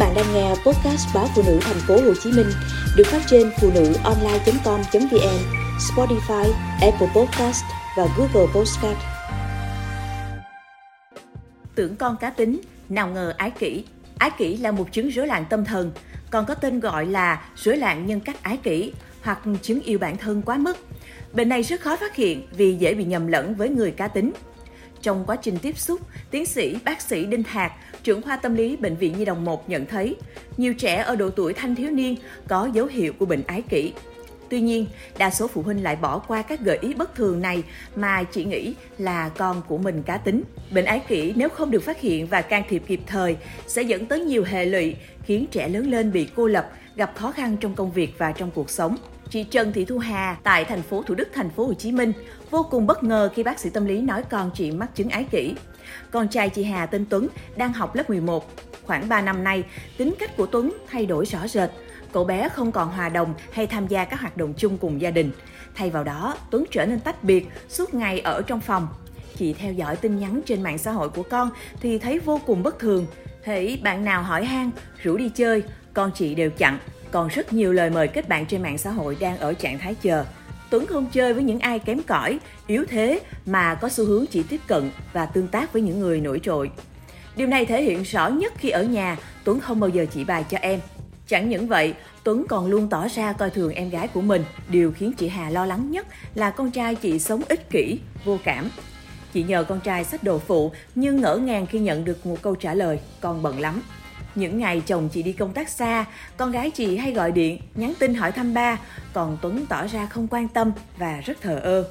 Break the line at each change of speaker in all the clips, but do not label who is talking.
bạn đang nghe podcast báo phụ nữ thành phố Hồ Chí Minh được phát trên phụ nữ online.com.vn, Spotify, Apple Podcast và Google Podcast.
Tưởng con cá tính, nào ngờ ái kỷ. Ái kỷ là một chứng rối loạn tâm thần, còn có tên gọi là rối loạn nhân cách ái kỷ hoặc chứng yêu bản thân quá mức. Bệnh này rất khó phát hiện vì dễ bị nhầm lẫn với người cá tính. Trong quá trình tiếp xúc, tiến sĩ bác sĩ Đinh Hạc, trưởng khoa tâm lý Bệnh viện Nhi đồng 1 nhận thấy, nhiều trẻ ở độ tuổi thanh thiếu niên có dấu hiệu của bệnh ái kỷ. Tuy nhiên, đa số phụ huynh lại bỏ qua các gợi ý bất thường này mà chỉ nghĩ là con của mình cá tính. Bệnh ái kỷ nếu không được phát hiện và can thiệp kịp thời sẽ dẫn tới nhiều hệ lụy, khiến trẻ lớn lên bị cô lập, gặp khó khăn trong công việc và trong cuộc sống. Chị Trần Thị Thu Hà tại thành phố Thủ Đức, thành phố Hồ Chí Minh vô cùng bất ngờ khi bác sĩ tâm lý nói con chị mắc chứng ái kỷ. Con trai chị Hà tên Tuấn đang học lớp 11. Khoảng 3 năm nay, tính cách của Tuấn thay đổi rõ rệt. Cậu bé không còn hòa đồng hay tham gia các hoạt động chung cùng gia đình. Thay vào đó, Tuấn trở nên tách biệt, suốt ngày ở trong phòng. Chị theo dõi tin nhắn trên mạng xã hội của con thì thấy vô cùng bất thường. Hễ bạn nào hỏi han, rủ đi chơi, con chị đều chặn. Còn rất nhiều lời mời kết bạn trên mạng xã hội đang ở trạng thái chờ. Tuấn không chơi với những ai kém cỏi, yếu thế mà có xu hướng chỉ tiếp cận và tương tác với những người nổi trội. Điều này thể hiện rõ nhất khi ở nhà, Tuấn không bao giờ chỉ bài cho em. Chẳng những vậy, Tuấn còn luôn tỏ ra coi thường em gái của mình. Điều khiến chị Hà lo lắng nhất là con trai chị sống ích kỷ, vô cảm. Chị nhờ con trai sách đồ phụ nhưng ngỡ ngàng khi nhận được một câu trả lời, con bận lắm. Những ngày chồng chị đi công tác xa, con gái chị hay gọi điện, nhắn tin hỏi thăm ba, còn Tuấn tỏ ra không quan tâm và rất thờ ơ.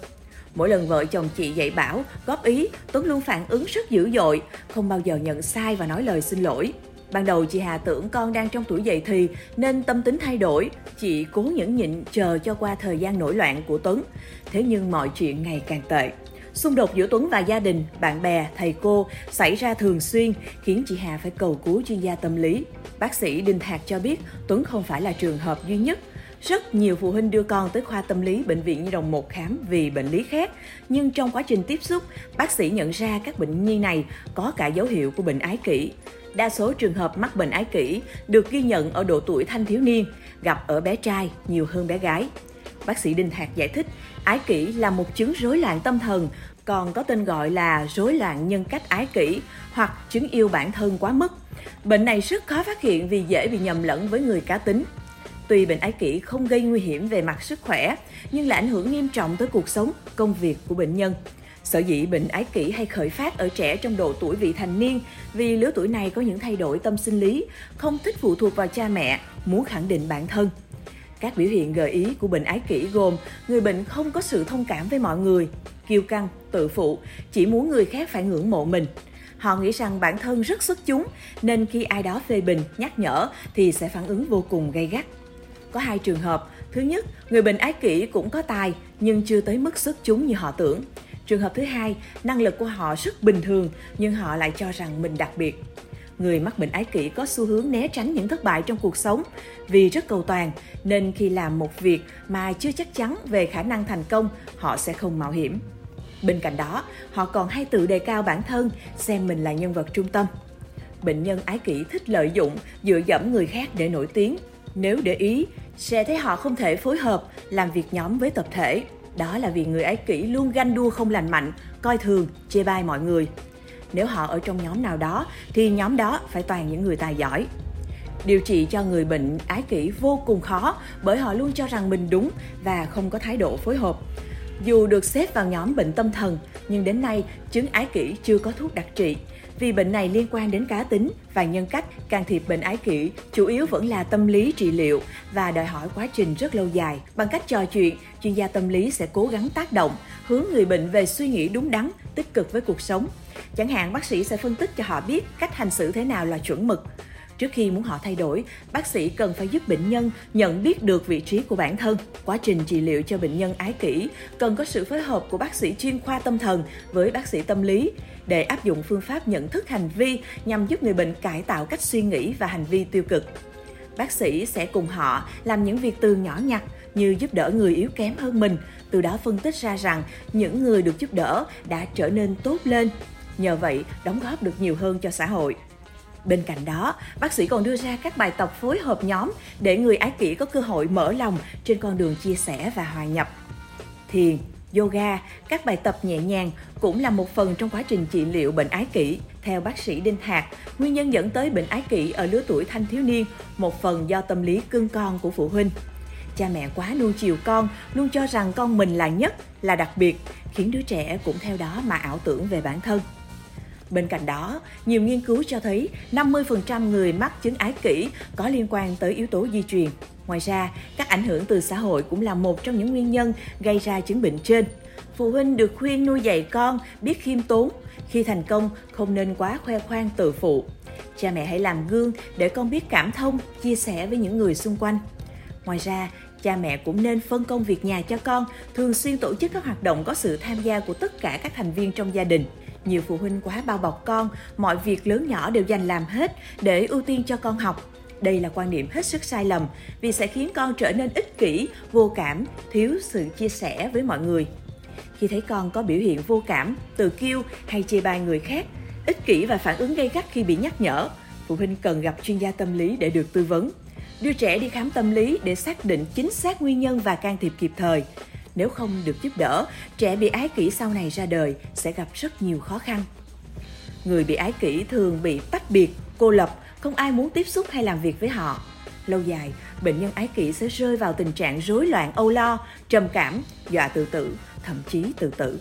Mỗi lần vợ chồng chị dạy bảo, góp ý, Tuấn luôn phản ứng rất dữ dội, không bao giờ nhận sai và nói lời xin lỗi. Ban đầu chị Hà tưởng con đang trong tuổi dậy thì nên tâm tính thay đổi, chị cố nhẫn nhịn chờ cho qua thời gian nổi loạn của Tuấn. Thế nhưng mọi chuyện ngày càng tệ. Xung đột giữa Tuấn và gia đình, bạn bè, thầy cô xảy ra thường xuyên khiến chị Hà phải cầu cứu chuyên gia tâm lý. Bác sĩ Đinh Thạc cho biết Tuấn không phải là trường hợp duy nhất. Rất nhiều phụ huynh đưa con tới khoa tâm lý bệnh viện Nhi đồng 1 khám vì bệnh lý khác, nhưng trong quá trình tiếp xúc, bác sĩ nhận ra các bệnh nhi này có cả dấu hiệu của bệnh ái kỷ. Đa số trường hợp mắc bệnh ái kỷ được ghi nhận ở độ tuổi thanh thiếu niên, gặp ở bé trai nhiều hơn bé gái. Bác sĩ Đinh Thạc giải thích, ái kỷ là một chứng rối loạn tâm thần, còn có tên gọi là rối loạn nhân cách ái kỷ hoặc chứng yêu bản thân quá mức. Bệnh này rất khó phát hiện vì dễ bị nhầm lẫn với người cá tính. Tuy bệnh ái kỷ không gây nguy hiểm về mặt sức khỏe, nhưng lại ảnh hưởng nghiêm trọng tới cuộc sống, công việc của bệnh nhân. Sở dĩ bệnh ái kỷ hay khởi phát ở trẻ trong độ tuổi vị thành niên vì lứa tuổi này có những thay đổi tâm sinh lý, không thích phụ thuộc vào cha mẹ, muốn khẳng định bản thân. Các biểu hiện gợi ý của bệnh ái kỷ gồm người bệnh không có sự thông cảm với mọi người, kiêu căng, tự phụ, chỉ muốn người khác phải ngưỡng mộ mình. Họ nghĩ rằng bản thân rất xuất chúng nên khi ai đó phê bình, nhắc nhở thì sẽ phản ứng vô cùng gay gắt. Có hai trường hợp. Thứ nhất, người bệnh ái kỷ cũng có tài nhưng chưa tới mức xuất chúng như họ tưởng. Trường hợp thứ hai, năng lực của họ rất bình thường nhưng họ lại cho rằng mình đặc biệt. Người mắc bệnh ái kỷ có xu hướng né tránh những thất bại trong cuộc sống vì rất cầu toàn nên khi làm một việc mà chưa chắc chắn về khả năng thành công, họ sẽ không mạo hiểm. Bên cạnh đó, họ còn hay tự đề cao bản thân, xem mình là nhân vật trung tâm. Bệnh nhân ái kỷ thích lợi dụng, dựa dẫm người khác để nổi tiếng. Nếu để ý, sẽ thấy họ không thể phối hợp, làm việc nhóm với tập thể. Đó là vì người ái kỷ luôn ganh đua không lành mạnh, coi thường, chê bai mọi người. Nếu họ ở trong nhóm nào đó, thì nhóm đó phải toàn những người tài giỏi. Điều trị cho người bệnh ái kỷ vô cùng khó bởi họ luôn cho rằng mình đúng và không có thái độ phối hợp. Dù được xếp vào nhóm bệnh tâm thần, nhưng đến nay chứng ái kỷ chưa có thuốc đặc trị. Vì bệnh này liên quan đến cá tính và nhân cách, can thiệp bệnh ái kỷ chủ yếu vẫn là tâm lý trị liệu và đòi hỏi quá trình rất lâu dài. Bằng cách trò chuyện, chuyên gia tâm lý sẽ cố gắng tác động, hướng người bệnh về suy nghĩ đúng đắn, tích cực với cuộc sống. Chẳng hạn bác sĩ sẽ phân tích cho họ biết cách hành xử thế nào là chuẩn mực. Trước khi muốn họ thay đổi, bác sĩ cần phải giúp bệnh nhân nhận biết được vị trí của bản thân. Quá trình trị liệu cho bệnh nhân ái kỷ cần có sự phối hợp của bác sĩ chuyên khoa tâm thần với bác sĩ tâm lý để áp dụng phương pháp nhận thức hành vi nhằm giúp người bệnh cải tạo cách suy nghĩ và hành vi tiêu cực. Bác sĩ sẽ cùng họ làm những việc từ nhỏ nhặt như giúp đỡ người yếu kém hơn mình, từ đó phân tích ra rằng những người được giúp đỡ đã trở nên tốt lên. Nhờ vậy, đóng góp được nhiều hơn cho xã hội. Bên cạnh đó, bác sĩ còn đưa ra các bài tập phối hợp nhóm để người ái kỷ có cơ hội mở lòng trên con đường chia sẻ và hòa nhập. Thiền, yoga, các bài tập nhẹ nhàng cũng là một phần trong quá trình trị liệu bệnh ái kỷ. Theo bác sĩ Đinh Hạc, nguyên nhân dẫn tới bệnh ái kỷ ở lứa tuổi thanh thiếu niên một phần do tâm lý cưng con của phụ huynh. Cha mẹ quá nuông chiều con, luôn cho rằng con mình là nhất, là đặc biệt, khiến đứa trẻ cũng theo đó mà ảo tưởng về bản thân. Bên cạnh đó, nhiều nghiên cứu cho thấy 50% người mắc chứng ái kỷ có liên quan tới yếu tố di truyền. Ngoài ra, các ảnh hưởng từ xã hội cũng là một trong những nguyên nhân gây ra chứng bệnh trên. Phụ huynh được khuyên nuôi dạy con biết khiêm tốn, khi thành công không nên quá khoe khoang tự phụ. Cha mẹ hãy làm gương để con biết cảm thông, chia sẻ với những người xung quanh. Ngoài ra, cha mẹ cũng nên phân công việc nhà cho con, thường xuyên tổ chức các hoạt động có sự tham gia của tất cả các thành viên trong gia đình. Nhiều phụ huynh quá bao bọc con, mọi việc lớn nhỏ đều dành làm hết để ưu tiên cho con học. Đây là quan niệm hết sức sai lầm vì sẽ khiến con trở nên ích kỷ, vô cảm, thiếu sự chia sẻ với mọi người. Khi thấy con có biểu hiện vô cảm, tự kiêu hay chê bai người khác, ích kỷ và phản ứng gây gắt khi bị nhắc nhở, phụ huynh cần gặp chuyên gia tâm lý để được tư vấn. Đưa trẻ đi khám tâm lý để xác định chính xác nguyên nhân và can thiệp kịp thời. Nếu không được giúp đỡ, trẻ bị ái kỷ sau này ra đời sẽ gặp rất nhiều khó khăn. Người bị ái kỷ thường bị tách biệt, cô lập, không ai muốn tiếp xúc hay làm việc với họ. Lâu dài, bệnh nhân ái kỷ sẽ rơi vào tình trạng rối loạn âu lo, trầm cảm, dọa tự tử, thậm chí tự tử.